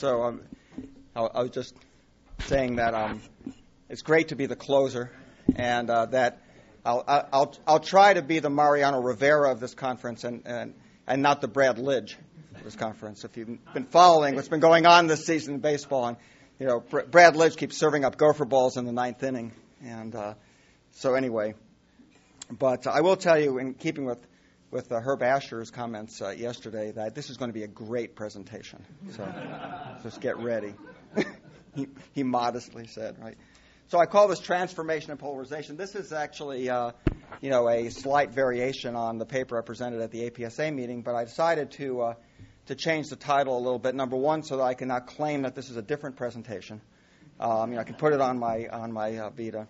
So um, I, I was just saying that um, it's great to be the closer, and uh, that I'll, I'll, I'll try to be the Mariano Rivera of this conference and, and, and not the Brad Lidge of this conference. If you've been following what's been going on this season in baseball, and you know Brad Lidge keeps serving up gopher balls in the ninth inning, and uh, so anyway. But I will tell you, in keeping with with uh, Herb Asher's comments uh, yesterday, that this is going to be a great presentation. So just get ready. he, he modestly said, right? So I call this transformation and polarization. This is actually, uh, you know, a slight variation on the paper I presented at the APSA meeting, but I decided to uh, to change the title a little bit. Number one, so that I can not claim that this is a different presentation. Um, you know, I can put it on my on my uh, Vita,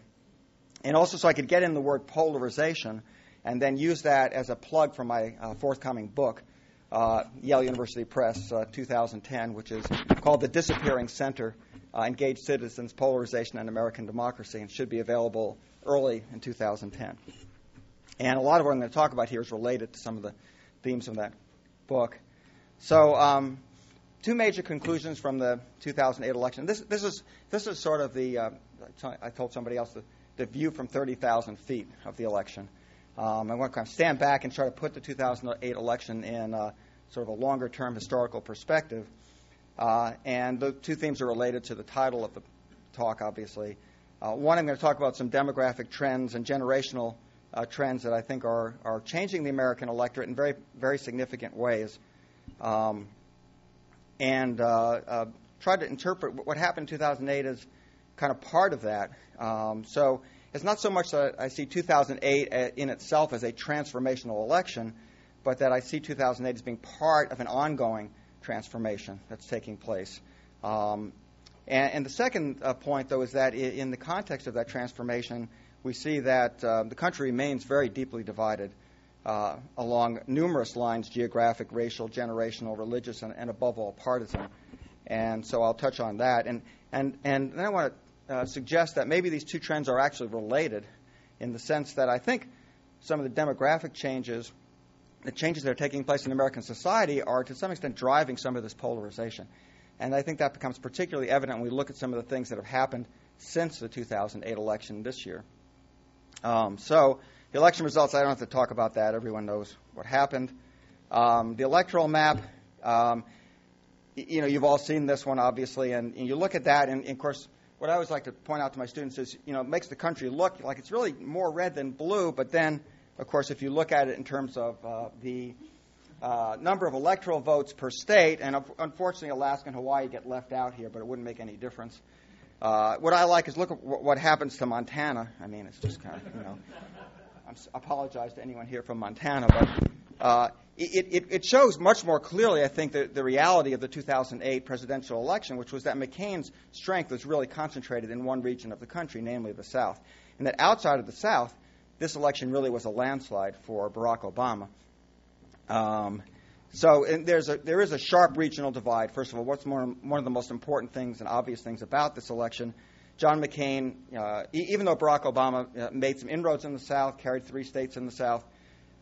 and also so I could get in the word polarization, and then use that as a plug for my uh, forthcoming book, uh, Yale University Press, uh, 2010, which is called "The Disappearing Center." uh, Engaged Citizens, Polarization, and American Democracy, and should be available early in 2010. And a lot of what I'm going to talk about here is related to some of the themes of that book. So, um, two major conclusions from the 2008 election. This, this is this is sort of the uh, I told somebody else the, the view from 30,000 feet of the election. Um, I want to kind of stand back and try to put the 2008 election in uh, sort of a longer term historical perspective. Uh, and the two themes are related to the title of the talk, obviously. Uh, one, I'm going to talk about some demographic trends and generational uh, trends that I think are, are changing the American electorate in very, very significant ways. Um, and uh, uh, try to interpret what happened in 2008 as kind of part of that. Um, so it's not so much that I see 2008 uh, in itself as a transformational election, but that I see 2008 as being part of an ongoing transformation that's taking place. Um, and, and, the second uh, point, though, is that in the context of that transformation, we see that uh, the country remains very deeply divided uh, along numerous lines geographic, racial, generational, religious, and, and, above all, partisan. And so I'll touch on that. And, and, and then I want to uh, suggest that maybe these two trends are actually related in the sense that I think some of the demographic changes the changes that are taking place in American society are to some extent driving some of this polarization. And I think that becomes particularly evident when we look at some of the things that have happened since the 2008 election this year. Um, so, the election results, I don't have to talk about that. Everyone knows what happened. Um, the electoral map, um, you know, you've all seen this one, obviously, and, and you look at that, and, and, of course, what I always like to point out to my students is, you know, it makes the country look like it's really more red than blue, but then of course, if you look at it in terms of uh, the uh, number of electoral votes per state, and unfortunately, Alaska and Hawaii get left out here, but it wouldn't make any difference. Uh, what I like is look at what happens to Montana. I mean, it's just kind of, you know, I apologize to anyone here from Montana, but uh, it, it, it, shows much more clearly, I think, the, the reality of the 2008 presidential election, which was that McCain's strength was really concentrated in one region of the country, namely the South. And that outside of the South, this election really was a landslide for Barack Obama. Um, so there's a, there is a sharp regional divide. First of all, what's more, one of the most important things and obvious things about this election? John McCain, uh, e- even though Barack Obama uh, made some inroads in the South, carried three states in the South,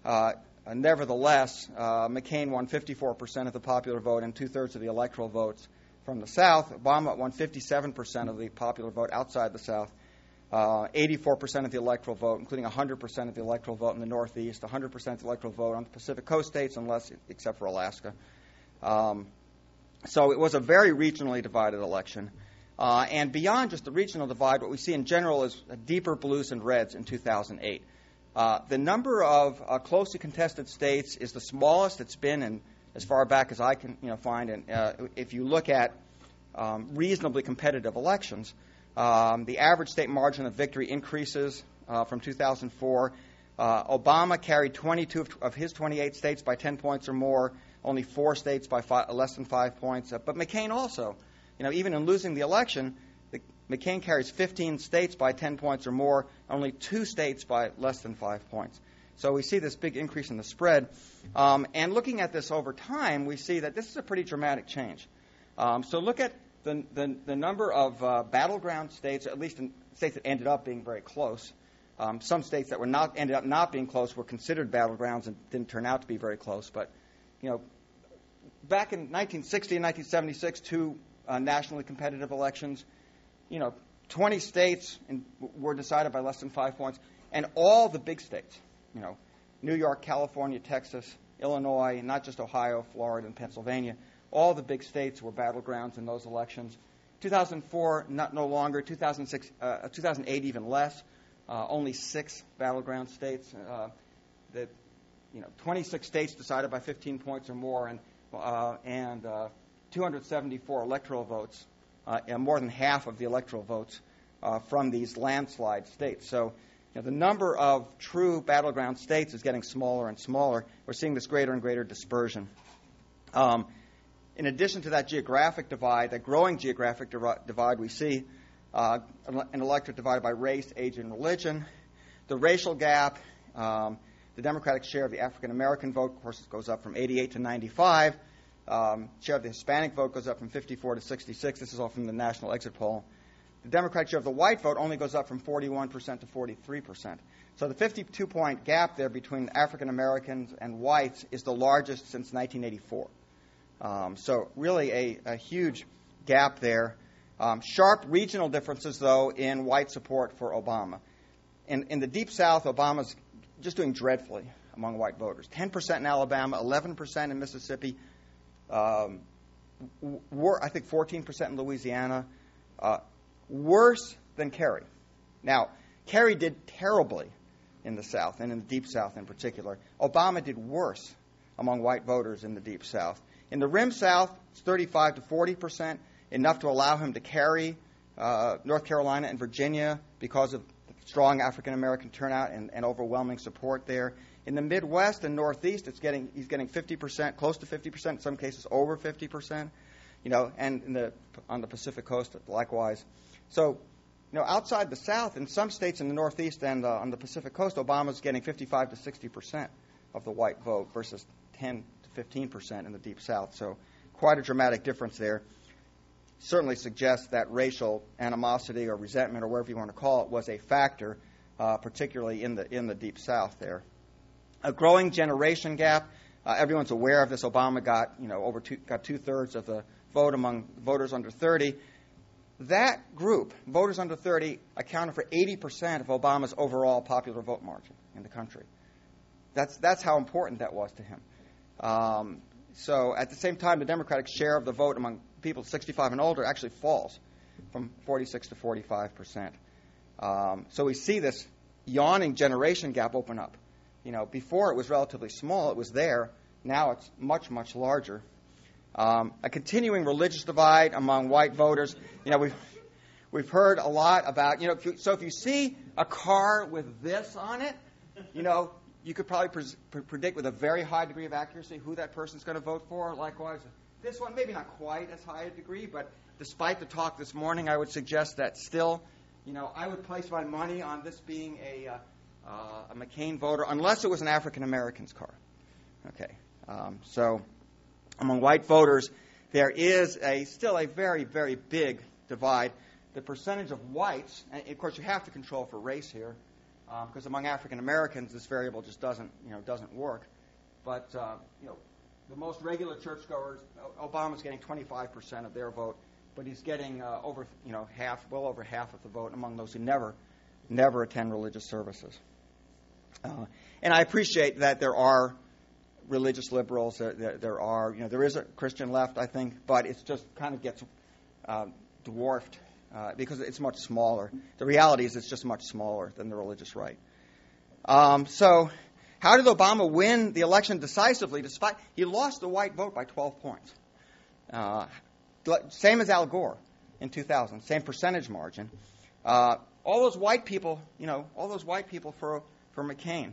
uh, nevertheless, uh, McCain won 54% of the popular vote and two thirds of the electoral votes from the South. Obama won 57% of the popular vote outside the South uh, 84% of the electoral vote, including 100% of the electoral vote in the Northeast, 100% of the electoral vote on the Pacific Coast states, unless except for Alaska. Um, so it was a very regionally divided election. Uh, and beyond just the regional divide, what we see in general is deeper blues and reds in 2008. Uh, the number of uh, closely contested states is the smallest it's been in as far back as I can you know, find. And uh, if you look at um, reasonably competitive elections, um, the average state margin of victory increases uh, from 2004. Uh, Obama carried 22 of his 28 states by 10 points or more, only four states by five, less than five points. But McCain also, you know, even in losing the election, McCain carries 15 states by 10 points or more, only two states by less than five points. So we see this big increase in the spread. Um, and looking at this over time, we see that this is a pretty dramatic change. Um, so look at the, the, the number of uh, battleground states, at least in states that ended up being very close, um, some states that were not ended up not being close were considered battlegrounds and didn't turn out to be very close. But you know, back in 1960 and 1976, two uh, nationally competitive elections. You know, 20 states in, were decided by less than five points, and all the big states, you know, New York, California, Texas, Illinois, and not just Ohio, Florida, and Pennsylvania, all the big states were battlegrounds in those elections. 2004, not no longer. 2006, uh, 2008, even less. Uh, only six battleground states. Uh, that you know, 26 states decided by 15 points or more, and uh, and uh, 274 electoral votes, and more than half of the electoral votes from these landslide states. So. You know, the number of true battleground states is getting smaller and smaller. We're seeing this greater and greater dispersion. Um, in addition to that geographic divide, that growing geographic divide, we see uh, an electorate divided by race, age, and religion. The racial gap, um, the Democratic share of the African American vote, of course, goes up from 88 to 95. Um, share of the Hispanic vote goes up from 54 to 66. This is all from the national exit poll. The Democratic share of the white vote only goes up from 41% to 43%. So the 52 point gap there between African Americans and whites is the largest since 1984. Um, so, really, a, a, huge gap there. Um, sharp regional differences, though, in white support for Obama. In, in the Deep South, Obama's just doing dreadfully among white voters 10% in Alabama, 11% in Mississippi, um, wor- I think 14% in Louisiana. Uh, worse than Kerry. Now, Kerry did terribly in the South, and in the Deep South in particular. Obama did worse among white voters in the Deep South. In the Rim South, it's 35 to 40 percent, enough to allow him to carry uh, North Carolina and Virginia because of strong African American turnout and, and, overwhelming support there. In the Midwest and Northeast, it's getting he's getting 50 percent, close to 50 percent, in some cases over 50 percent. You know, and the, on the Pacific Coast likewise. So, you know, outside the South, in some states in the Northeast and uh, on the Pacific Coast, Obama's getting 55 to 60 percent of the white vote versus 10 to 15 percent in the Deep South. So, quite a dramatic difference there. Certainly suggests that racial animosity or resentment or whatever you want to call it was a factor, uh, particularly in the in the Deep South there. A growing generation gap. Uh, everyone's aware of this. Obama got you know over two, got two thirds of the vote among voters under 30. That group, voters under 30, accounted for 80% of Obama's overall popular vote margin in the country. That's, that's how important that was to him. Um, so at the same time, the Democratic share of the vote among people 65 and older actually falls from 46 to 45 percent. Um, so we see this yawning generation gap open up. You know, before it was relatively small, it was there. Now it's much, much larger. Um, a continuing religious divide among white voters. You know, we've we've heard a lot about. You know, if you, so if you see a car with this on it, you know, you could probably pre- predict with a very high degree of accuracy who that person's going to vote for. Likewise, this one maybe not quite as high a degree, but despite the talk this morning, I would suggest that still, you know, I would place my money on this being a uh, uh, a McCain voter, unless it was an African American's car. Okay, um, so among white voters, there is a still a very, very big divide. The percentage of whites, and of course, you have to control for race here, because um, among African Americans, this variable just doesn't, you know, doesn't work. But uh, you know, the most regular churchgoers, Obama's getting 25% of their vote, but he's getting uh, over, you know, half, well over half of the vote among those who never, never attend religious services. Uh, and I appreciate that there are religious liberals. There, there, are, you know, there is a Christian left, I think, but it just kind of gets uh, dwarfed uh, because it's much smaller. The reality is it's just much smaller than the religious right. Um, so, how did Obama win the election decisively? Despite he lost the white vote by 12 points, uh, same as Al Gore in 2000, same percentage margin. Uh, all those white people, you know, all those white people for for McCain.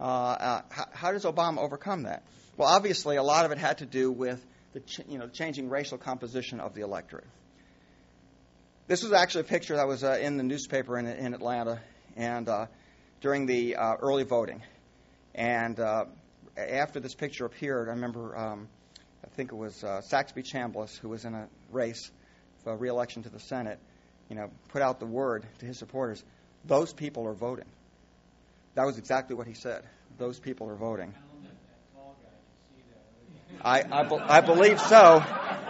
Uh, uh, how, how, does Obama overcome that? Well, obviously, a lot of it had to do with the ch- you know changing racial composition of the electorate. This was actually a picture that was uh, in the newspaper in, in Atlanta, and uh, during the early voting, and uh, after this picture appeared, I remember um, I think it was Saxby Chambliss who was in a race for re-election to the Senate. You know, put out the word to his supporters: those people are voting. That was exactly what he said. Those people are voting. I, I, be, I believe so.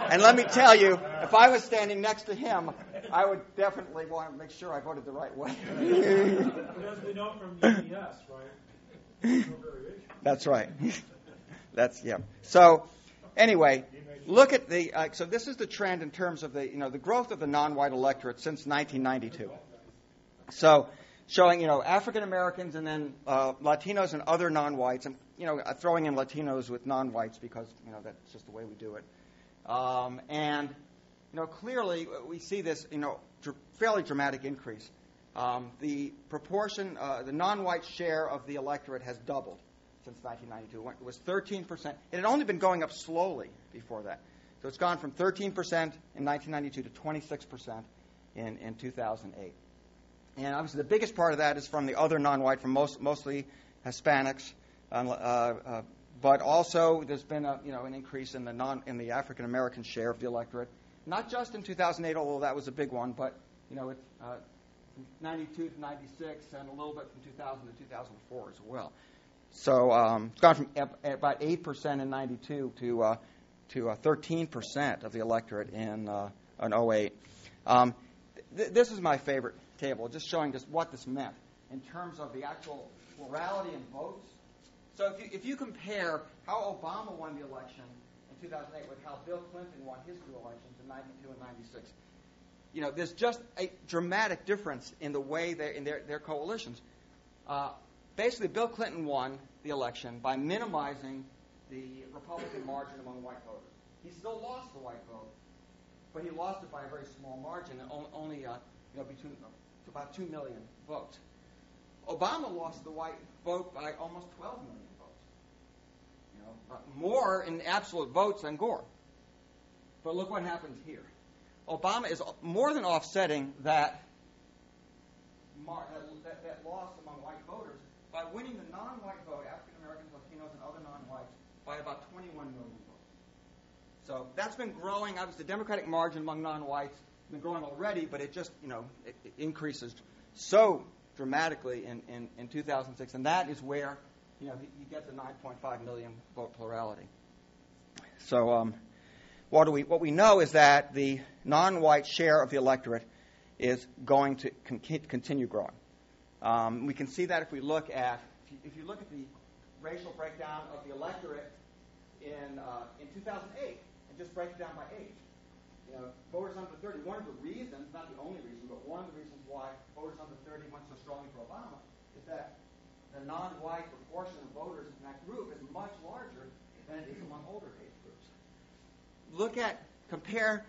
and let me tell you, if I was standing next to him, I would definitely want to make sure I voted the right way. As we know from UBS, right? That's right. That's yeah. So anyway, look at the. Uh, so this is the trend in terms of the you know the growth of the non-white electorate since 1992. So showing you know African Americans and then uh, Latinos and other non-whites, and you know uh, throwing in Latinos with non-whites because you know that's just the way we do it. Um, and you know clearly we see this you know dr- fairly dramatic increase. Um, the proportion, uh, the non-white share of the electorate has doubled since 1992. It was 13%. It had only been going up slowly before that. So it's gone from 13% in 1992 to 26% in, in 2008. And obviously, the biggest part of that is from the other non-white, from most, mostly Hispanics, uh, uh, but also there's been a, you know an increase in the non in the African American share of the electorate, not just in 2008, although that was a big one, but you know it, uh, 92 to 96, and a little bit from 2000 to 2004 as well. So um, it's gone from about 8% in 92 to uh, to uh, 13% of the electorate in uh, in 08. Um, th- this is my favorite table, just showing just what this meant in terms of the actual plurality in votes. So if you, if you compare how Obama won the election in 2008 with how Bill Clinton won his two elections in 92 and 96, you know, there's just a dramatic difference in the way they in their, their coalitions. Uh, basically, Bill Clinton won the election by minimizing the Republican margin among white voters. He still lost the white vote, but he lost it by a very small margin, only uh, you know between about two million votes. Obama lost the white vote by almost 12 million votes. You know, more in absolute votes than Gore. But look what happens here. Obama is more than offsetting that, that, that loss among white voters by winning the non-white vote, African Americans, Latinos, and other non-whites, by about 21 million votes. So that's been growing. Obviously, the Democratic margin among non-whites has been growing already, but it just, you know, it, it increases so dramatically in, in, in 2006, and that is where, you know, you get the 9.5 million vote plurality. So, um, what we what we know is that the non-white share of the electorate is going to con- continue growing. Um, we can see that if we look at if you, if you, look at the racial breakdown of the electorate in uh, in 2008 and just break it down by age. You know, voters under 30. One of the reasons, not the only reason, but one of the reasons why voters under 30 went so strongly for Obama is that the non-white proportion of voters in that group is much larger than it is among older age. Look at compare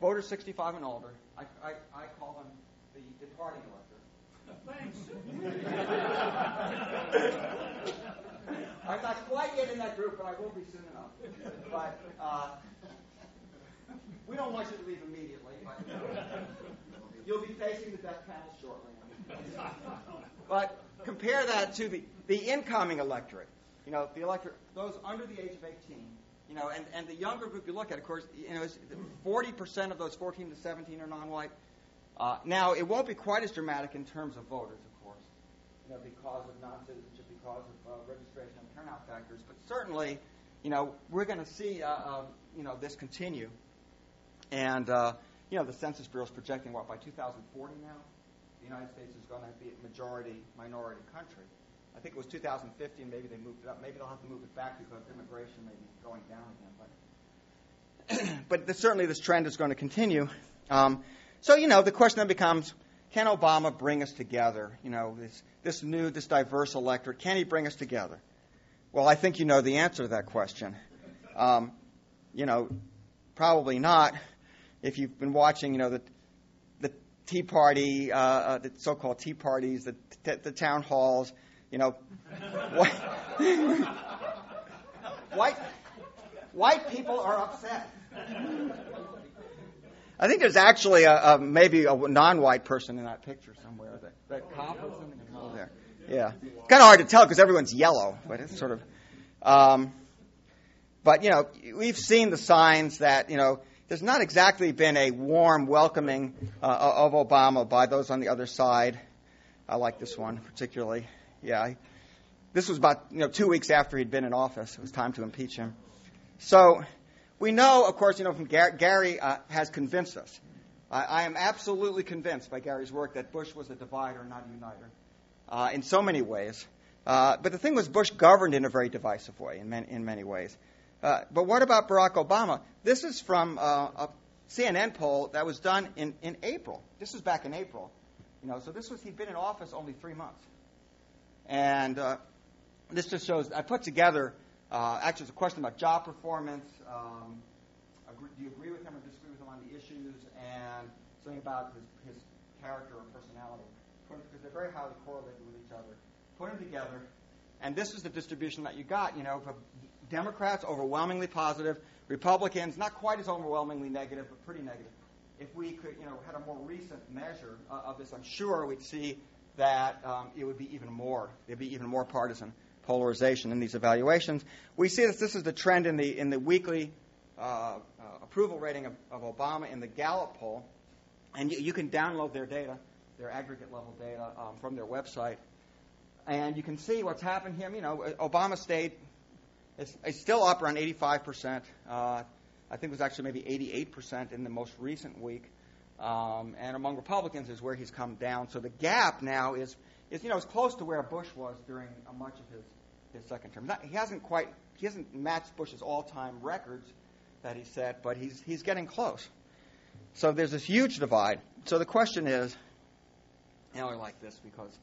voters 65 and older. I, I, I call them the departing electorate Thanks. I'm not quite yet in that group, but I will be soon enough. But uh, we don't want you to leave immediately. But you'll be facing the death panel shortly. but compare that to the, the incoming electorate. You know, the electorate, those under the age of 18. You know, and, and the younger group you look at, of course, you know, 40% of those 14 to 17 are non-white. Uh, now, it won't be quite as dramatic in terms of voters, of course, you know, because of non-citizenship, because of uh, registration and turnout factors. But certainly, you know, we're going to see, uh, uh, you know, this continue. And uh, you know, the Census Bureau is projecting what by 2040 now, the United States is going to be a majority minority country. I think it was 2015. and maybe they moved it up. Maybe they'll have to move it back because immigration may be going down again. But, but certainly, this trend is going to continue. Um, so, you know, the question then becomes can Obama bring us together? You know, this, this new, this diverse electorate, can he bring us together? Well, I think you know the answer to that question. Um, you know, probably not. If you've been watching, you know, the, the Tea Party, uh, uh, the so called Tea Parties, the, the town halls, you know, white, white, people are upset. I think there's actually a, a maybe a non-white person in that picture somewhere. That that cop or something oh, there. Yeah, it's kind of hard to tell because everyone's yellow, but it's sort of. Um, but you know, we've seen the signs that you know there's not exactly been a warm welcoming uh, of Obama by those on the other side. I like this one particularly. Yeah, this was about you know two weeks after he'd been in office. It was time to impeach him. So we know, of course, you know, from Gar- Gary uh, has convinced us. I, I, am absolutely convinced by Gary's work that Bush was a divider, not a uniter, uh, in so many ways. Uh, but the thing was, Bush governed in a very divisive way in many, in many ways. Uh, but what about Barack Obama? This is from uh, a CNN poll that was done in, in April. This was back in April. You know, so this was he'd been in office only three months, and uh, this just shows. I put together uh, actually it's a question about job performance. Um, do you agree with him or disagree with him on the issues, and something about his, his character or personality, because they're very highly correlated with each other. Put them together, and this is the distribution that you got. You know, Democrats overwhelmingly positive, Republicans not quite as overwhelmingly negative, but pretty negative. If we could, you know, had a more recent measure uh, of this, I'm sure we'd see that um, it would be even more. There'd be even more partisan polarization in these evaluations. We see that this is the trend in the in the weekly uh, uh, approval rating of, of, Obama in the Gallup poll, and you, you, can download their data, their aggregate level data um, from their website, and you can see what's happened here. You know, Obama stayed it's, still up around 85 percent. Uh, I think it was actually maybe 88 percent in the most recent week. Um, and among Republicans is where he's come down. So the gap now is, is you know, as close to where Bush was during much of his, his second term. Not, he hasn't quite, he hasn't matched Bush's all-time records that he set, but he's, he's getting close. So there's this huge divide. So the question is, I like this because,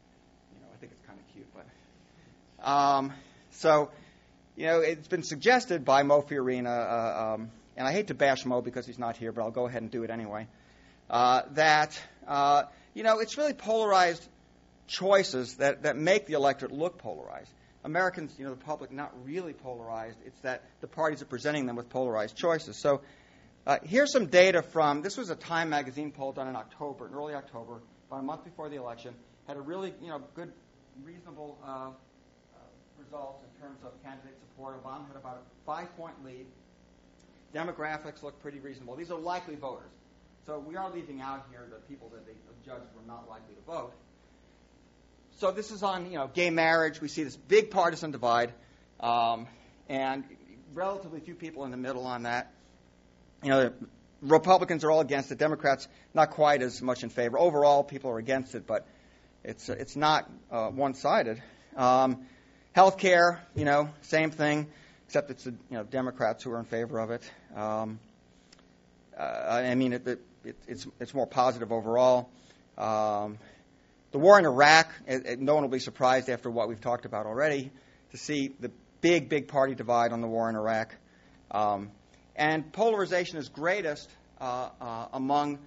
you know, I think it's kind of cute, but, um, so, you know, it's been suggested by Mo Fiorina, uh, um, and I hate to bash Mo because he's not here, but I'll go ahead and do it anyway uh, that uh, you know it's really polarized choices that, that make the electorate look polarized. Americans, you know, the public not really polarized. It's that the parties are presenting them with polarized choices. So uh, here's some data from this was a Time magazine poll done in October, in early October, about a month before the election. Had a really, you know, good, reasonable uh, uh, results in terms of candidate support. Obama had about a five-point lead. Demographics look pretty reasonable. These are likely voters. So we are leaving out here the people that they judged were not likely to vote. So this is on you know gay marriage. We see this big partisan divide, um, and relatively few people in the middle on that. You know, Republicans are all against it. Democrats not quite as much in favor. Overall, people are against it, but it's it's not uh, one-sided. Um, Health care, you know, same thing, except it's the you know Democrats who are in favor of it. Um, uh, I mean, it, it, it, it's, it's more positive overall. Um, the war in Iraq, it, it, no one will be surprised after what we've talked about already to see the big, big party divide on the war in Iraq. Um, and polarization is greatest uh, uh, among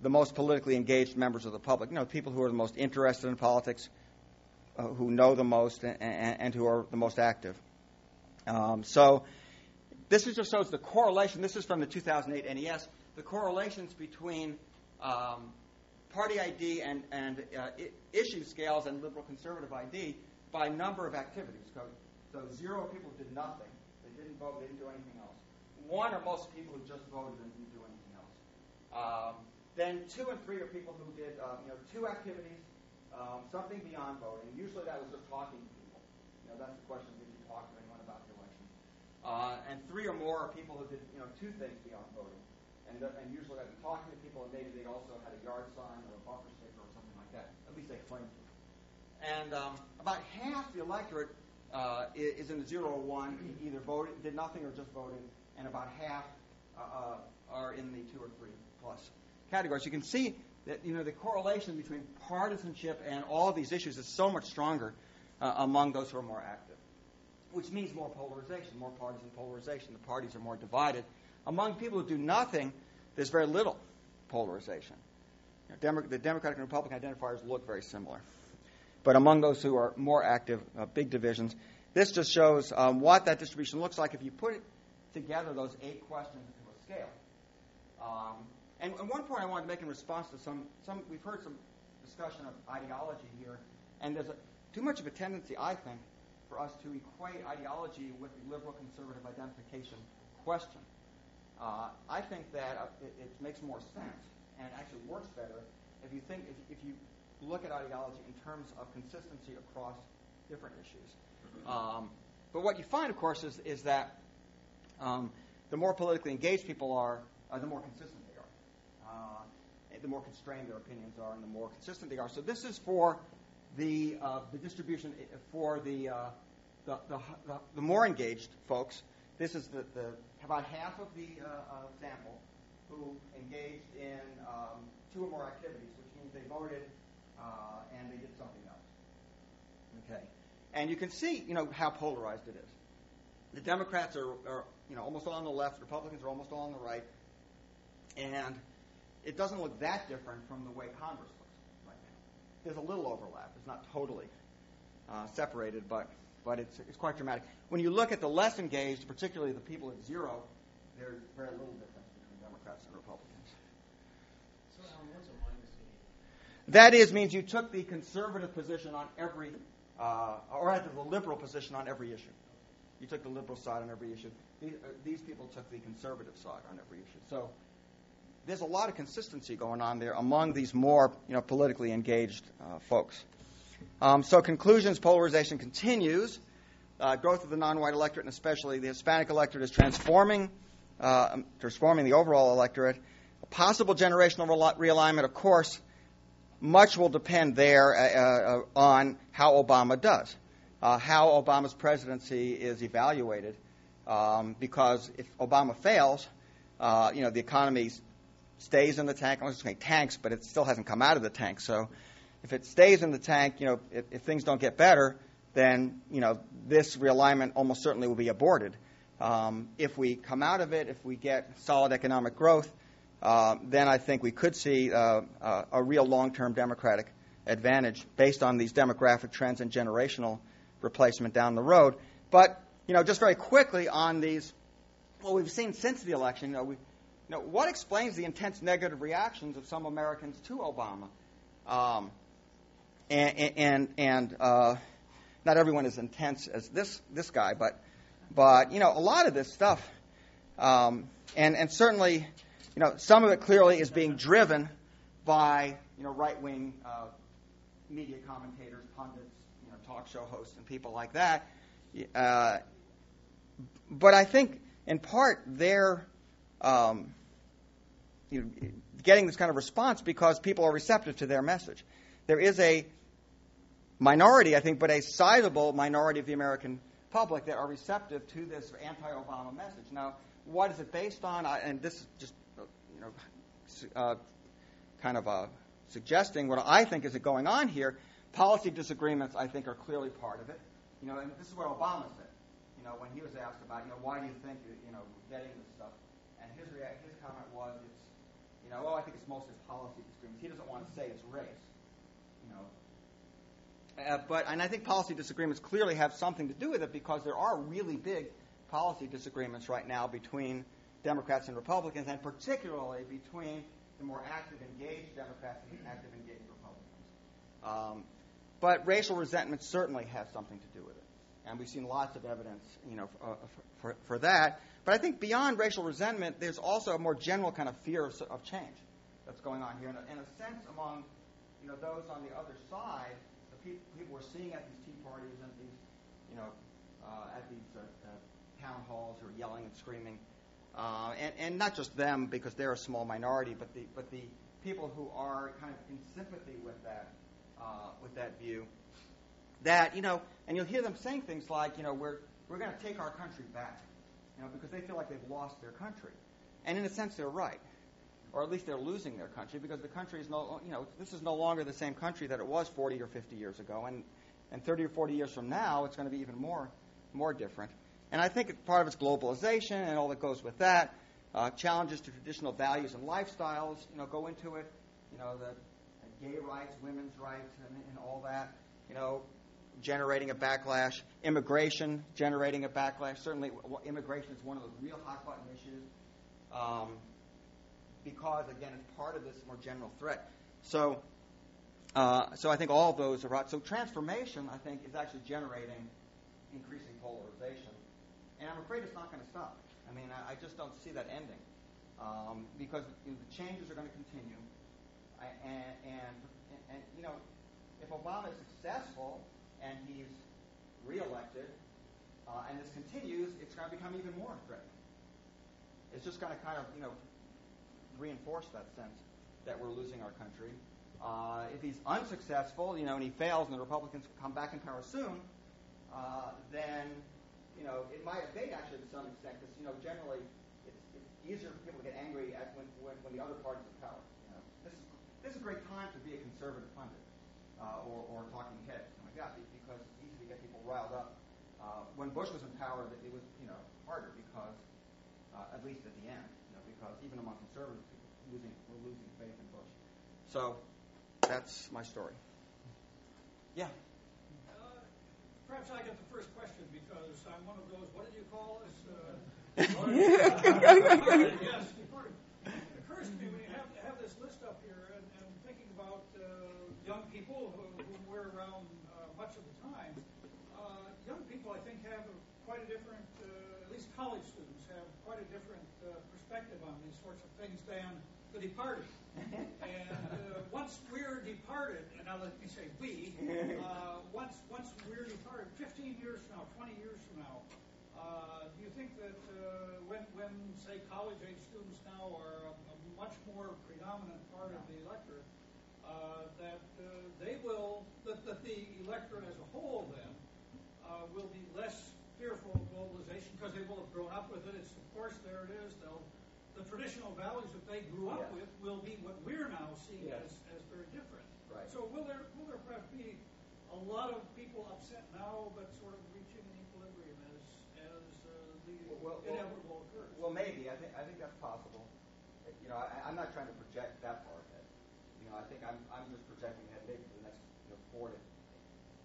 the most politically engaged members of the public. You know, people who are the most interested in politics, uh, who know the most, and, and, and, who are the most active. Um, so, this just shows the correlation. This is from the 2008 NES the correlations between um, party ID and, and uh, issue scales and liberal conservative ID by number of activities. So, so zero people did nothing. They didn't vote. They didn't do anything else. One or most people who just voted and didn't do anything else. Um, then two and three are people who did uh, you know two activities, um, something beyond voting. Usually that was just talking to people. You know that's the question: Did you talk to anyone about the election? Uh, and three or more are people who did you know two things beyond voting and, and usually I'd be talking to people, and maybe they also had a yard sign or a bumper sticker or something like that. At least they claimed to. And um, about half the electorate uh, is in the zero or one, either voted, did nothing or just voted, and about half uh, uh, are in the two or three plus categories. You can see that you know the correlation between partisanship and all these issues is so much stronger uh, among those who are more active, which means more polarization, more partisan polarization. The parties are more divided. Among people who do nothing, there's very little polarization. You know, Demo- the Democratic and Republican identifiers look very similar. But among those who are more active, uh, big divisions. This just shows um, what that distribution looks like if you put it together, those eight questions into a scale. Um, and, and, one point I wanted to make in response to some, some we've heard some discussion of ideology here, and there's a, too much of a tendency, I think, for us to equate ideology with the liberal conservative identification question. Uh, I think that uh, it, it, makes more sense and actually works better if you think if, if, you look at ideology in terms of consistency across different issues. Um, but what you find, of course, is, is that um, the more politically engaged people are, uh, the more consistent they are. Uh, the more constrained their opinions are, and the more consistent they are. So this is for the uh, the distribution for the, uh, the, the, the the more engaged folks. This is the, the about half of the uh, uh, sample who engaged in um, two or more activities, which means they voted and they did something else. Okay, and you can see, you know, how polarized it is. The Democrats are, are you know, almost all on the left. Republicans are almost all on the right. And it doesn't look that different from the way Congress looks right now. There's a little overlap. It's not totally uh, separated, but but it's it's quite dramatic. When you look at the less engaged, particularly the people at zero, there's very little difference between Democrats and Republicans. So, Alan, what's a minus eight? That is means you took the conservative position on every, uh, or rather the liberal position on every issue. You took the liberal side on every issue. These, uh, these people took the conservative side on every issue. So there's a lot of consistency going on there among these more you know, politically engaged uh, folks. Um, so conclusions, polarization continues. Uh, growth of the non-white electorate, and especially the Hispanic electorate, is transforming, uh, transforming the overall electorate. A possible generational realignment, of course, much will depend there uh, uh, on how Obama does uh, how Obama's presidency is evaluated. Um, because if Obama fails, uh, you know, the economy stays in the tank. I'm not saying tanks, but it still hasn't come out of the tank. So if it stays in the tank, you know, if, if things don't get better, then, you know, this realignment almost certainly will be aborted. Um, if we come out of it, if we get solid economic growth, uh, then I think we could see uh, uh, a real long-term Democratic advantage based on these demographic trends and generational replacement down the road. But, you know, just very quickly on these, what we've seen since the election, you know, we, you know, what explains the intense negative reactions of some Americans to Obama? Um, and and, and uh, not everyone is intense as this this guy, but but you know a lot of this stuff, um, and and certainly, you know, some of it clearly is being driven by you know right wing uh, media commentators, pundits, talk show hosts and people like that. Uh, but I think, in part, they're um, you know, getting this kind of response because people are receptive to their message. There is a minority, I think, but a sizable minority of the American public that are receptive to this anti-Obama message. Now, what is it based on? I, and this is just, you know, uh, kind of uh, suggesting what I think is going on here. Policy disagreements, I think, are clearly part of it. You know, and this is what Obama said. You know, when he was asked about, you know, why do you think, you know, getting this stuff, and his react, his comment was, it's, you know, oh, I think it's mostly policy disagreements. He doesn't want to say it's race. Uh, but and I think policy disagreements clearly have something to do with it because there are really big policy disagreements right now between Democrats and Republicans, and particularly between the more active, engaged Democrats and the active, engaged Republicans. Um, but racial resentment certainly has something to do with it. And we've seen lots of evidence, you know, for, for, for that. But I think beyond racial resentment, there's also a more general kind of fear of, of change that's going on here. In a, in a sense, among you know those on the other side, people we're seeing at these tea parties and these, you know, uh, at these uh, uh, town halls who are yelling and screaming, uh, and, and not just them because they're a small minority, but the but the people who are kind of in sympathy with that uh, with that view. That you know, and you'll hear them saying things like, you know, we're we're going to take our country back, you know, because they feel like they've lost their country, and in a sense they're right, or at least they're losing their country because the country is no, you know, this is no longer the same country that it was 40 or 50 years ago, and and 30 or 40 years from now it's going to be even more more different. And I think part of it's globalization and all that goes with that. Uh, challenges to traditional values and lifestyles, you know, go into it. You know, the gay rights, women's rights, and, and all that, you know, generating a backlash. Immigration generating a backlash. Certainly, immigration is one of the real hot button issues um, because, again, it's part of this more general threat. So, uh, so I think all those are right. So transformation, I think, is actually generating increasing polarization, and I'm afraid it's not going to stop. I mean, I, I just don't see that ending um, because you know, the changes are going to continue and, and, and, you know, if Obama is successful and he's reelected, uh, and this continues, it's going to become even more threatening. it's just going to kind of, you know, reinforce that sense that we're losing our country. Uh, if he's unsuccessful, you know, and he fails, and the Republicans come back in power soon, uh, then, you know, it might abate actually to some extent, because, you know, generally it's, it's easier for people to get angry at when, when, when the other party's in power. You know, this is this is a great time to be a conservative pundit uh, or, or talking head, something like that, because it's easy to get people riled up. Uh, when Bush was in power, it was, you know, harder because, uh, at least at the end, you know, because even among conservatives, people losing, were losing faith in Bush. So that's my story. Yeah. Uh, Perhaps I get the first question because I'm one of those, what did you call us? Uh, yes, departed. It occurs to me when you have, have this list up here and, and thinking about uh, young people who, who we're around uh, much of the time, uh, young people I think have a, quite a different, uh, at least college students have quite a different uh, perspective on these sorts of things than the departed. and uh, once we're departed, and now let me say we, uh, once once we're departed, 15 years from now, 20 years from now, uh, do you think that uh, when when say college age students now are a, a much more predominant part of the electorate, uh, that uh, they will that, that the electorate as a whole then uh, will be less fearful of globalization because they will have grown up with it. It's of course there it is. They'll the traditional values that they grew up Yeah. with will be what we're now seeing Yes. as, as very different. Right. So will there will there perhaps be a lot of people upset now, but sort of reaching an equilibrium as as uh, the Well, well, inevitable occurs? Well, maybe. I think I think that's possible. You know, I, I'm not trying to project that far ahead. You know, I think I'm I'm just projecting ahead maybe for the next you know four to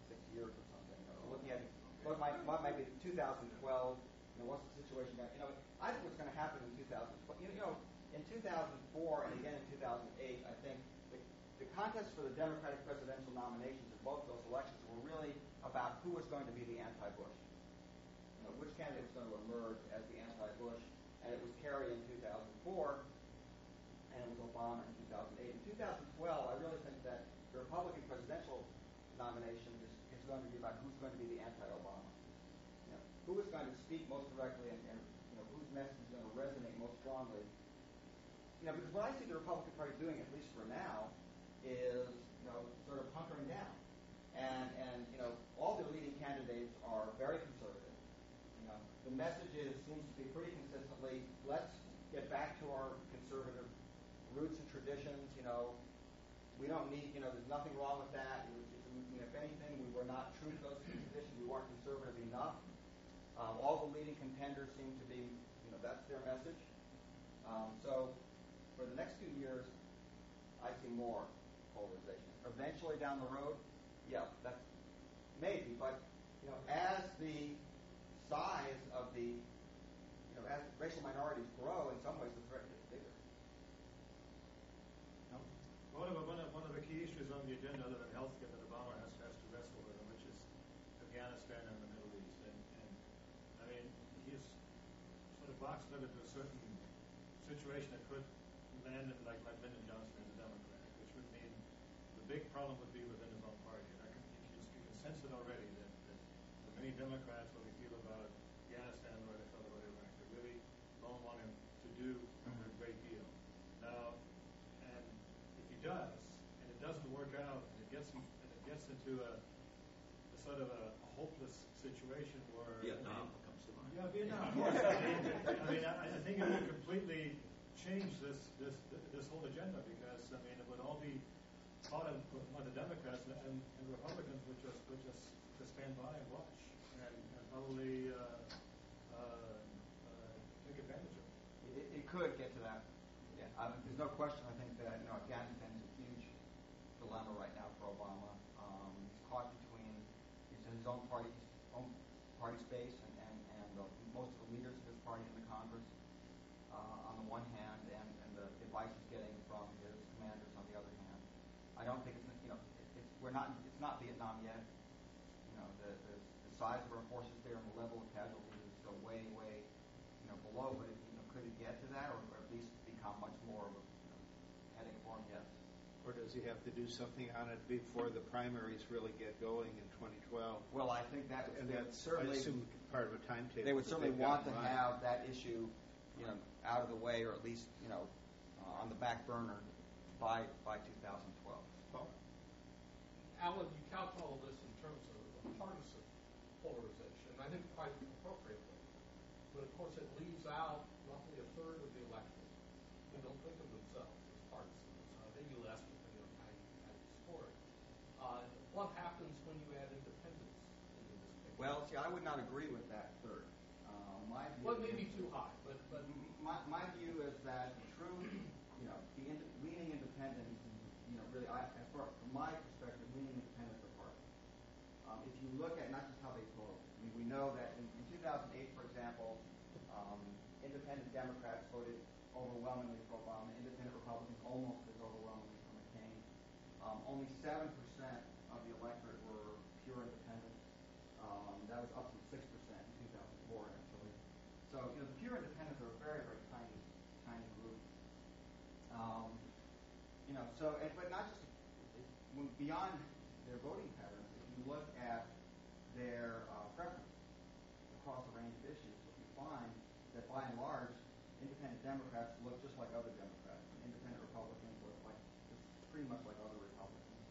six years or something. You know, looking at what might what might be 2012. You know, what's the situation? You know, I think what's going to happen in 2012. You know, in 2004 and again in 2008, I think the, the contest for the Democratic presidential nominations in both those elections were really about who was going to be the anti-Bush you know, which candidate was going to emerge as the anti-Bush, and it was Kerry in 2004, and it was Obama in 2008. In 2012, I really think that the Republican presidential nomination is, is going to be about who's going to be the anti-Obama. You know, who is going to speak most directly, and, and you know, whose message is going to resonate most strongly. You know, because what I see the Republican Party doing, at least for now, is you know sort of hunkering down, and and you know all the leading candidates are very conservative. You know, the message is, seems to be pretty consistently, let's get back to our conservative roots and traditions. You know, we don't need, you know, there's nothing wrong with that. It was, you know, if anything, we were not true to those traditions. We weren't conservative enough. Um, all the leading contenders seem to be, you know, that's their message. Um, so for the next few years, I see more polarization. Eventually down the road, yeah, that's maybe, but you know, as the size of the, you know, as racial minorities grow, in some ways the threat gets bigger. No? One of, the- one of, one of the key issues on the agenda other than healthcare that Obama has, has to wrestle with, which is Afghanistan and the Middle East. And, and I mean, he's sort of boxed them into a certain situation that could land him like, like Lyndon Johnson as a Democrat, which would mean the big problem would be within his own party. And I can, you can, you can sense it already that, that for many Democrats, what we feel about Afghanistan, the way they felt about Iraq, they really don't want him to do a great deal. Now, and if he does, and it doesn't work out, and it gets him, and it gets into a, a sort of a hopeless situation where Vietnam comes to mind. Yeah, Vietnam. I mean, I, I think it would completely change this, this this whole agenda because I mean it would all be thought of by the Democrats and, and, and Republicans would just would just, just stand by and watch and, and probably uh, uh, uh, take advantage of it. It, it could get to that. Yeah, um, there's no question. I think that you know Afghanistan is a huge dilemma right now for Obama. Um, he's caught between he's in his own party, own party space, and and, and uh, most of the leaders of his party in the Congress uh, on the one hand, and, and the advice he's getting from his commanders on the other hand. I don't think it's you know it, it's we're not it's not Vietnam yet. You know the, the the size of our forces there and the level of casualties is still way way you know below. But it, you know could it get to that, or, or at least become much more of a you know, heading for him? Yes. Or does he have to do something on it before the primaries really get going in 2012? Well, I think that And they would that's, I certainly assume, part of a timetable. they would certainly want to mind. have that issue you know, out of the way or at least, you know, uh, on the back burner by, by 2012. Alan, you couch all of this in terms of of partisan polarization, I think quite appropriately. But of course, it leaves out roughly a third of the electorate who don't think of themselves as partisans. Uh, maybe less depending on how you, how you score it. Uh, what happens when you add independents into this picture? Well, see, I would not agree with that third. Uh, my view Well, it may be too high, but, but My, my view is that true, you know, leaning independent, you know, really, I, as far, from my perspective, leaning independent is the. Um, if you look at not just how they vote, I mean, we know that in, in 2008, for example, um, independent Democrats voted overwhelmingly for Obama, independent Republicans almost as overwhelmingly for McCain. Um, only 7% of the electorate were pure independents. Um, that was up from 6% in 2004, actually. So, you know, the pure independents are a very, very tiny, tiny group. Um, you know, so, and, but not just beyond their voting patterns, if you look at their uh, preferences across a range of issues, you find that by and large, independent Democrats look just like other Democrats, and independent Republicans look like just pretty much like other Republicans,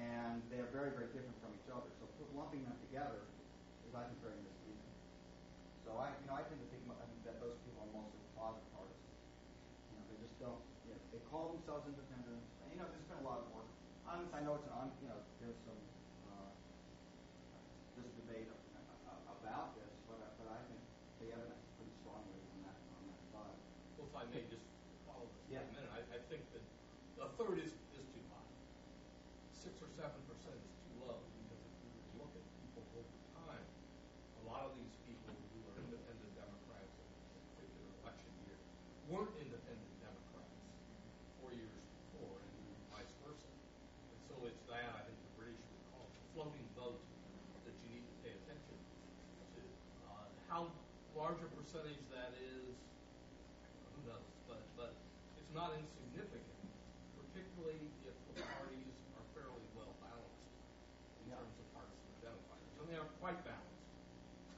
and they're very, very different from each other. So lumping them together is, I think, very misleading. So I, you know, I tend to think, I think that those people are mostly closet partisans. You know, they just don't, you know, they call themselves independents. And, you know, there's been a lot of work on this. I know it's an, on, you know, there's some, uh, this debate a- a- about this, but, I- but I think the evidence is pretty strongly on that, on that side. Well, if I may just follow this for Yeah. a minute, I, I think that a third is, is too high. Six or seven percent is too low, because if you were to look at people over time, a lot of these people who are independent Democrats in a particular election year weren't independent Democrats four years before, and vice versa. And so it's that, I think the British would call it the floating vote that you need to pay attention to. Uh, How large a percentage that is, who knows, but, but it's not insignificant, particularly if the parties are fairly well balanced in terms of partisan identifiers. And they are quite balanced.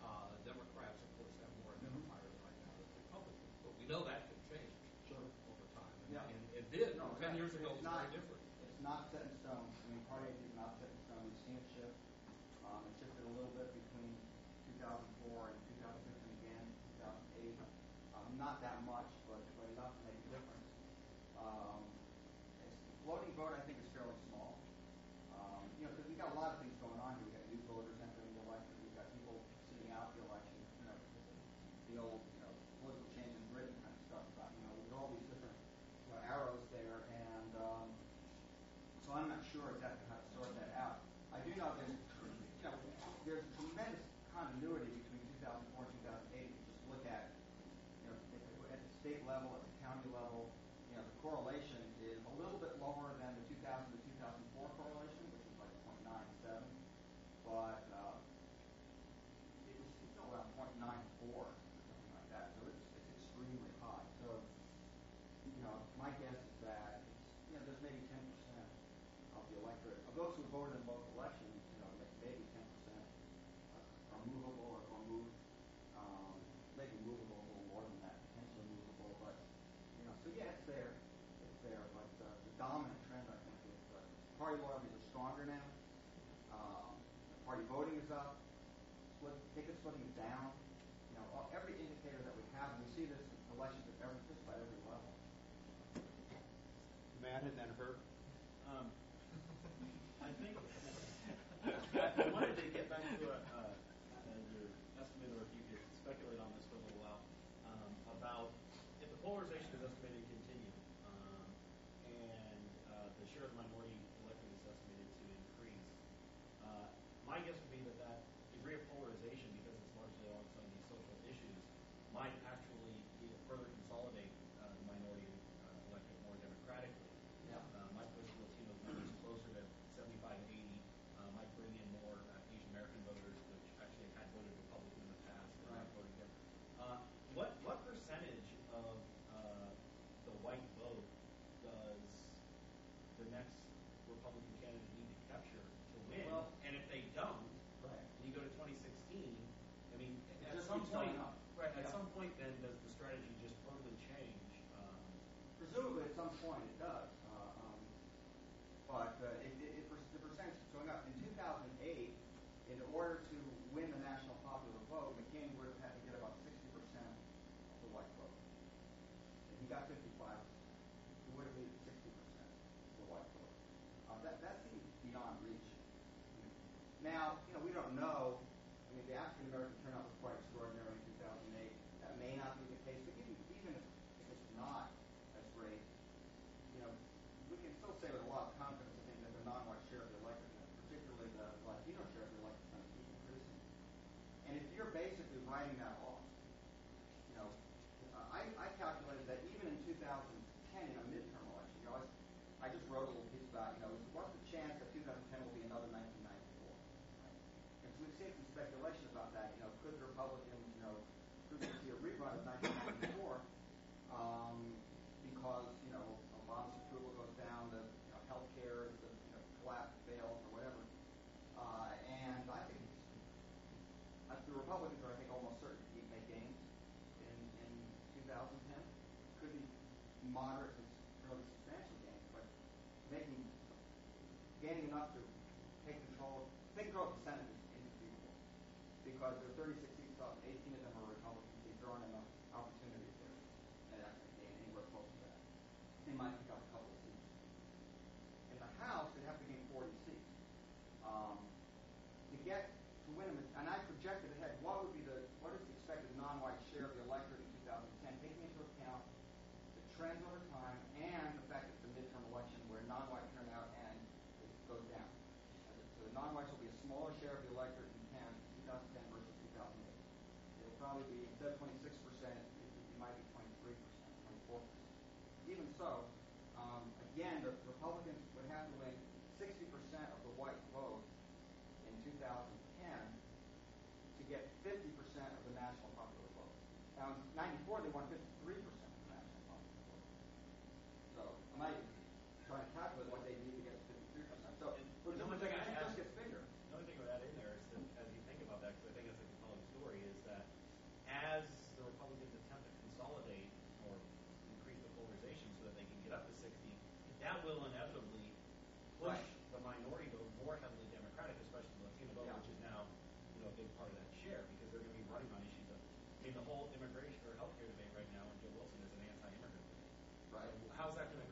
Uh, Democrats, of course, have more identifiers right now than Republicans, but we know that can change Sure. over time. And- Yeah. And it did, No, ten yeah, years ago, it was not- very different. It's not set in stone. I mean, party ID is not set in stone. We've seen it shift. Um, it shifted a little bit between 2004 and 2015 again, 2008. Um, that much, but, but enough to make a difference. Um, it's, floating vote, I think, is fairly small. Um, you know, because we've got a lot of things going on here. We've got new voters entering the election. We've got people sitting out the election. You know, the old, you know, political change in Britain kind of stuff. About, you know, with all these different you know, arrows there, and um, so I'm not sure exactly how to sort that out. I do know there's, you know, there's tremendous continuity between 2004 and 2008. If you just look at, you know, at the, at the state level, at the county level, you know, the correlation is a little bit lower than the 2000 to 2004 correlation, which is like 0.97, but uh, it was still around 0.94 or something like that. So it's, it's extremely high. So you know, my guess is that it's, you know, there's maybe 10% of the electorate, of those who voted in both elections, you know, may- maybe 10% are movable or, or moved. Um, maybe movable a little more than that, potentially movable, but, you know, so yeah, it's there. It's there, but uh, the dominant trend, I think, is uh, party loyalties are stronger now. Um, party voting is up. Split, ticket splitting is down. You know, all- every indicator that we have, and we see this in elections at every, just about every level. Matt and then. Um, I think I, I wanted to get back to a, uh, uh, your estimate, or if you could speculate on this for a little while, um, about if the polarization is estimated to continue, um, and uh, the share of the minority electorate is estimated to increase. Uh, my guess presumably at some point it does. Uh, um, but uh, the percentage is going up. In 2008, in order to win the national popular vote, McCain would have had to get about 60% of the white vote. If he got 55, He would have needed 60% of the white vote. Uh, that seems beyond reach. Now, you know, we don't know speculation about that. You know, could the Republicans, you know, could we see a rerun of 1994? Um, because you know, Obama's approval goes down, the you know, health care, the you know, collapse fails or whatever. Uh, and I think uh, the Republicans are, I think, almost certain to make gains in, in 2010. Could be moderate smaller share of the electorate in 2010 versus 2008. It will probably be instead of 26 will inevitably push right. the minority vote more heavily Democratic, especially the Latino vote, yeah. which is now you know a big part of that share because they're going to be running on issues of. I mean, the whole immigration or healthcare debate right now, and Joe Wilson is an anti-immigrant. Right. So how's that going to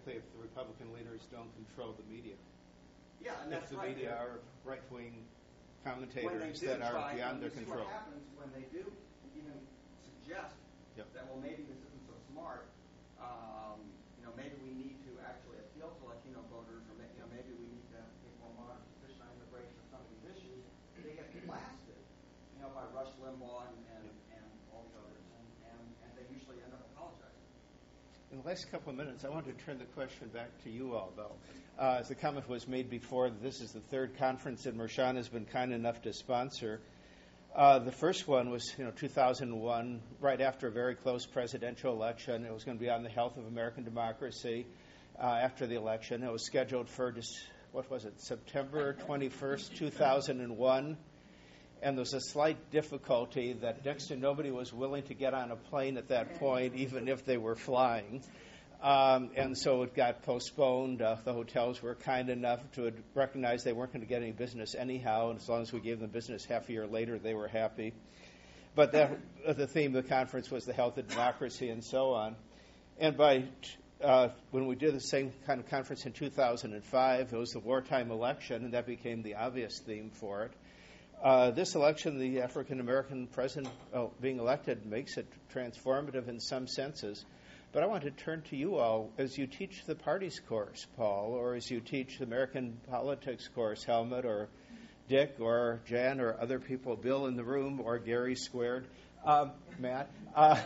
hypothetically, if the Republican leaders don't control the media. Yeah, and that's. If the media are right-wing commentators that are beyond their control. When they what happens when they do even suggest that, well, maybe this isn't so smart, In the last couple of minutes, I want to turn the question back to you all, though. Uh, as the comment was made before, this is the third conference that Mershon has been kind enough to sponsor. Uh, the first one was, you know, 2001, right after a very close presidential election. It was going to be on the health of American democracy uh, after the election. It was scheduled for, what was it, September 21st, 2001 and there was a slight difficulty that next to nobody was willing to get on a plane at that point, even if they were flying. Um, and so it got postponed. Uh, the hotels were kind enough to recognize they weren't going to get any business anyhow, and as long as we gave them business half a year later, they were happy. But that, uh, the theme of the conference was the health of democracy and so on. And by uh, when we did the same kind of conference in 2005, it was the wartime election, and that became the obvious theme for it. Uh, this election, the African American president uh, being elected makes it transformative in some senses. But I want to turn to you all as you teach the parties course, Paul, or as you teach the American politics course, Helmut, or Dick, or Jan, or other people, Bill in the room, or Gary squared, um, Matt. Uh,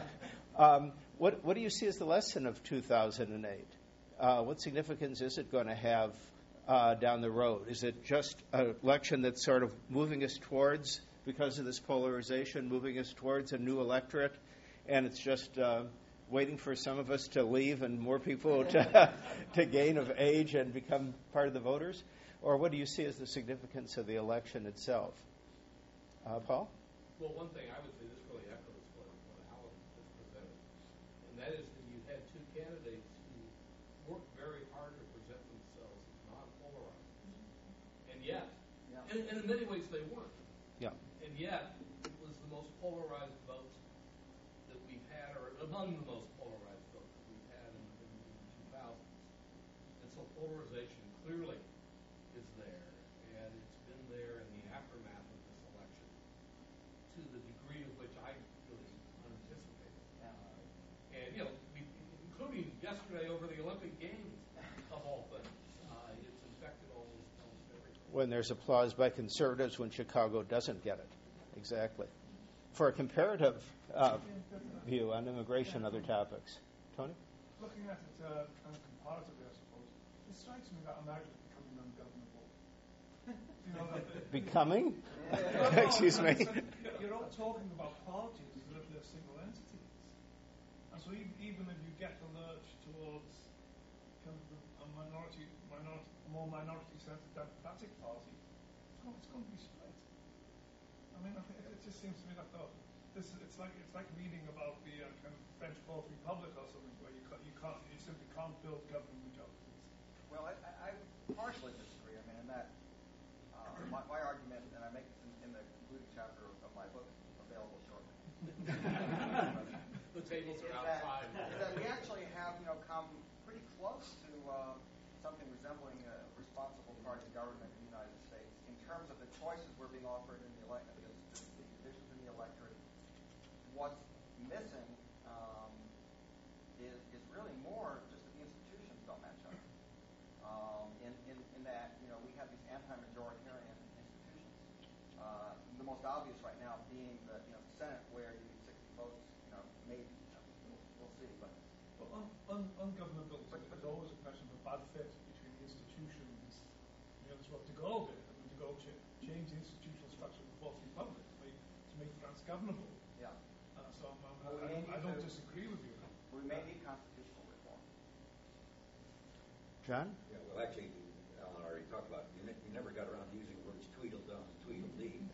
um, what, what do you see as the lesson of 2008? Uh, what significance is it going to have uh, down the road? Is it just an election that's sort of moving us towards, because of this polarization, moving us towards a new electorate, and it's just uh, waiting for some of us to leave and more people to, to gain of age and become part of the voters? Or what do you see as the significance of the election itself? Uh, Paul? Well, one thing I would say, this really echoes what, what Alan just presented, and that is that you had two candidates who worked very hard to present themselves as non-polarized. And yet, Yeah. And, and in many ways they weren't, Yeah. and yet it was the most polarized vote that we've had, or among the most polarized votes that we've had in, in, in the 2000s. And so polarization clearly is there, and it's been there in the aftermath of this election to the degree to which I really unanticipated. And, you know, we, including yesterday over the Olympic Games, of all things, uh, it's infected almost, almost everything. When there's applause by conservatives when Chicago doesn't get it. Exactly. For a comparative uh, view on immigration and other topics. Tony? Looking at it uh, kind of comparatively, I suppose, it strikes me that America is becoming ungovernable. you know, that Becoming? Excuse me. You're all talking about parties as if they're single entities. And so even, even if you get a lurch towards kind of a minority, minority more minority-centered Democratic Party, it's going, it's going to be split. I mean, I think it just seems to me like oh, this. is- It's like it's like reading about the uh, kind of French Fourth Republic or something, where you ca- you can't you simply can't build government majorities. Well, I, I I partially disagree. I mean, in that uh, my, my argument, and I make this in, in the concluding chapter of my book, available shortly. The tables are that, outside. is that we actually have, you know, come pretty close to uh, something resembling a responsible party government in the United States in terms of the choices we're being offered in the elect, the, the in the electorate. What's missing um, is, is really more just that the institutions don't match up. Um, in, in, in that, you know, we have these anti-majoritarian institutions. Uh, the most obvious right now being the you know, Senate, where you need 60 votes, you know, maybe. You know, we'll, we'll see. But But un, ungovernability is always a question of a bad fit between the institutions. You know, that's what De Gaulle did. I mean, De Gaulle ch- changed the institutional structure of the Fourth Republic to make, to governable. yeah, Uh, so I'm, I'm, Well, I, don't, I don't to- disagree with you. we may need constitutional reform. John? Yeah, well, actually, Alan already talked about, it. you, ne- you never got around to using the words Tweedledum and Tweedledee,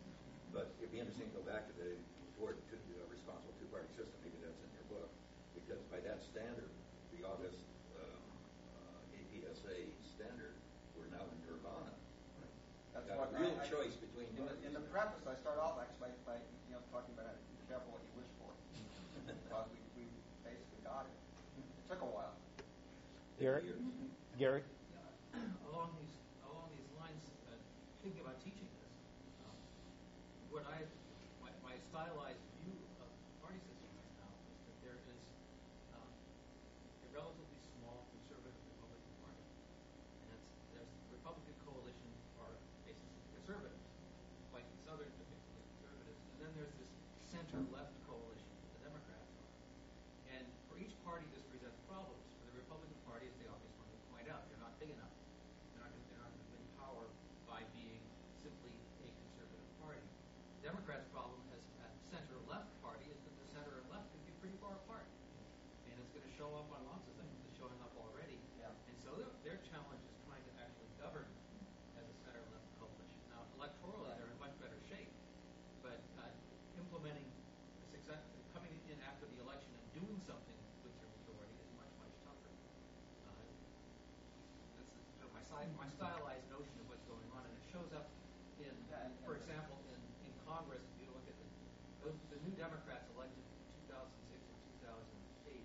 but it'd be interesting to go back to the, toward to the responsible two-party system, maybe that's in your book, because by that standard, the August um, uh, APSA standard, we're now in nirvana. That's Got what a real I, I, choice between In the, doing in the preface, I start off actually by, by you know talking about be careful what you wish for, because we, we basically got it. It took a while. Gary? Gary? along these along these lines, uh, thinking about teaching this, um, what I my, my stylized view of party system right now is that there is um, a relatively small conservative Republican Party, and it's there's the Republican coalition are basically conservatives, like the Southern conservatives, and then there's this center-left coalition, my, my stylized notion of what's going on, and it shows up in, for example, in, in Congress, if you look at the, the New Democrats elected in 2006 and 2008,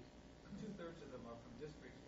two-thirds of them are from districts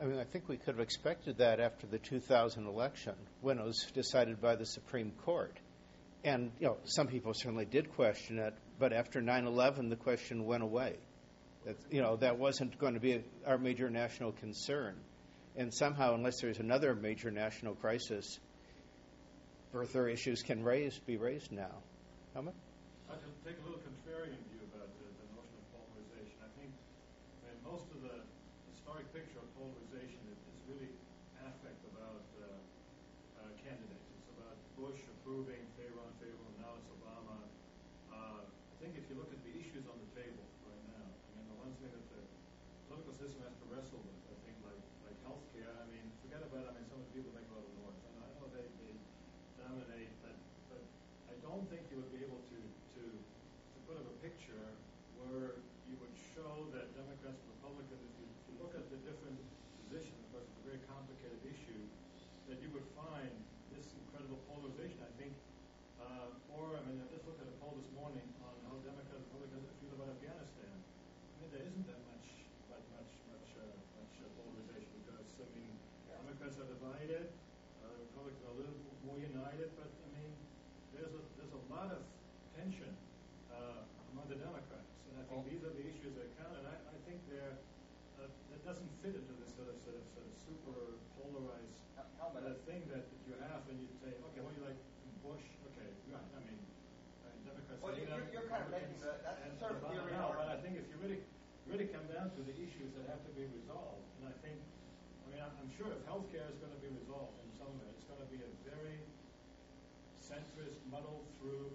I mean, I think we could have expected that after the 2000 election when it was decided by the Supreme Court. And, you know, some people certainly did question it, but after 9 11, the question went away. That, you know, that wasn't going to be our major national concern. And somehow, unless there's another major national crisis, further issues can raise, be raised now. Helmut? I can take a little contrarian view about the, the notion of polarization. I think I most of the historic picture of polarization improving the Democrats. And I think these are the issues that count. And I, I think they're uh, that doesn't fit into this sort of sort of, sort of super polarized how, how uh, thing that you have, and you say, okay, what do you like from Bush? Okay, right. I mean, uh, Democrats. Well, you're you're kind of making that sort of theory. No, but I think if you really really come down to the issues that have to be resolved, and I think, I mean, I'm, I'm sure if healthcare is going to be resolved in some way, it's going to be a very centrist, muddled through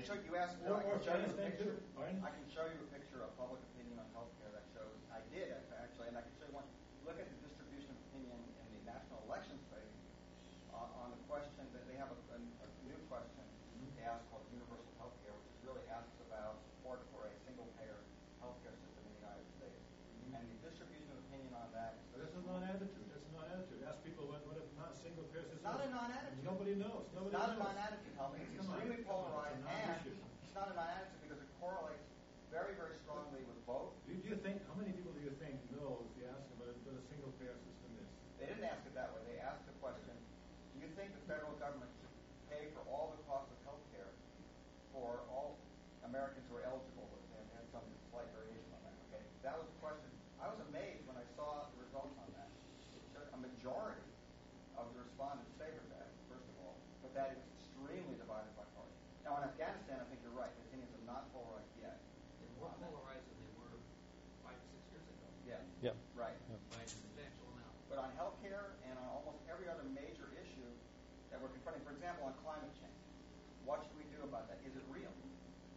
You, you asked me. I can show you a picture. I can show you a picture. that we're confronting. For example, on climate change, what should we do about that? Is it real?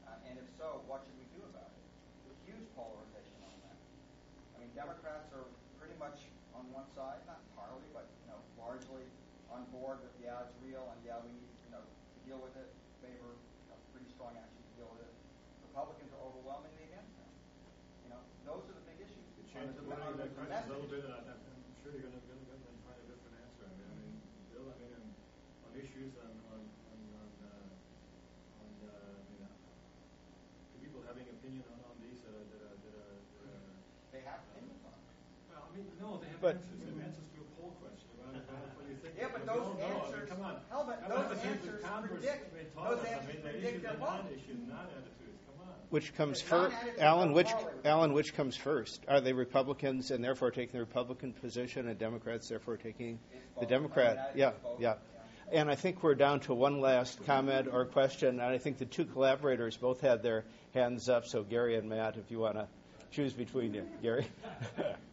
Uh, and if so, what should we do about it? Huge polarization on that. I mean, Democrats are pretty much on one side, not entirely, but you know, largely on board with yeah, it's real and yeah, we need you know to deal with it, favor think? Yeah, but those no, no, answers- Come on. Helmut, Come those on, the things that answers predict- I mean, taught those us. I answers mean, predict issues their and non-issues, non-attitudes. Which comes first? not added to Alan, which. Alan, which comes first? Are they Republicans and therefore taking the Republican position, and Democrats therefore taking the. Democrat? I mean, I- Yeah, yeah. And I think we're down to one last comment or question, and I think the two collaborators both had their hands up. So Gary and Matt, if you want to choose between you, Gary.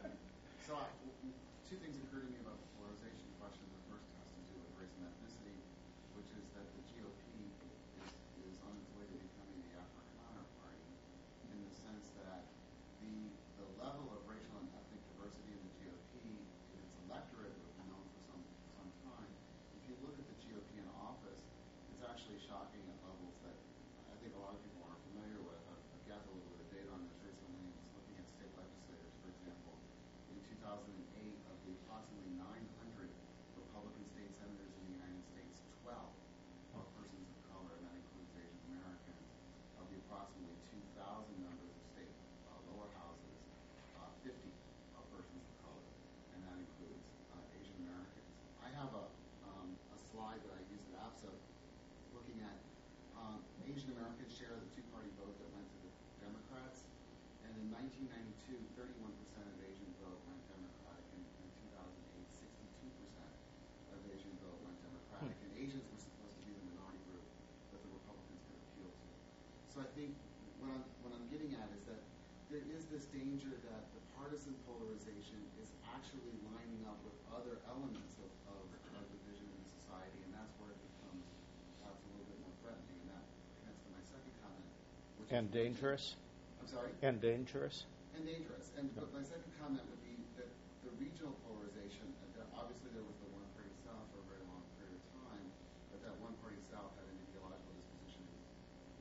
and dangerous. I'm sorry? And dangerous. and dangerous. And but my second comment would be that the regional polarization. uh, there- Obviously, there was the one party south for a very long period of time, but that one party south had an ideological disposition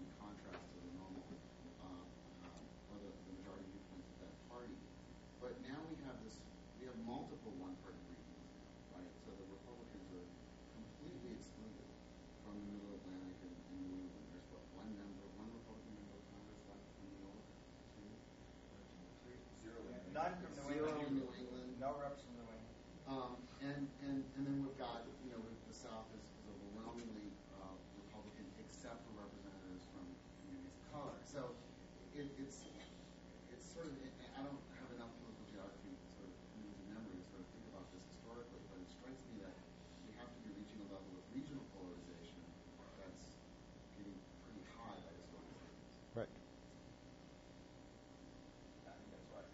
in contrast to the normal um, um, or the, the majority viewpoints of that party. But now we have this. We have multiple one party regions now, right? So the Republicans are completely excluded from the Middle Atlantic and, and New England. There's what one member, one Republican member of Congress left from New York, two. None from New Zero in New England. No reps from New England. Um, and, and, and then we've got, you know, the South is, is overwhelmingly uh, Republican, except for representatives from communities of color. So it, it's it's sort of I don't have enough political geography sort of memories and memory to sort of think about this historically, but it strikes me that we have to be reaching a level of regional polarization that's getting pretty high by historical standards. Right. I think that's right.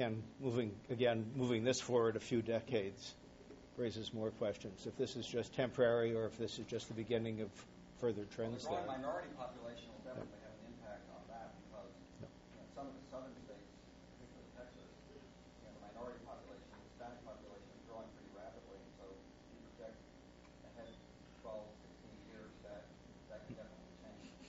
And moving again, moving this forward a few decades raises more questions. If this is just temporary, or if this is just the beginning of further Well, trends the there. minority population will definitely have an impact on that because Yep. you know, some of the southern states, particularly Texas, you know, the minority population, the Hispanic population is growing pretty rapidly. So you project ahead 12, 16 years that that can definitely change.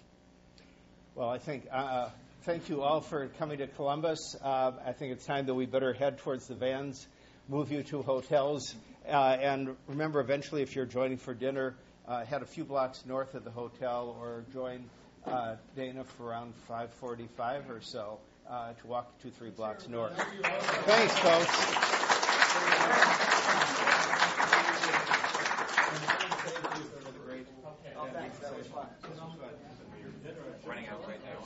Well, I think, uh, thank you all for coming to Columbus. Uh, I think it's time that we better head towards the vans, move you to hotels. Uh, and remember, eventually, if you're joining for dinner, uh, head a few blocks north of the hotel or join uh, Dana for around 545 or so uh, to walk two, three blocks north. Thanks, folks.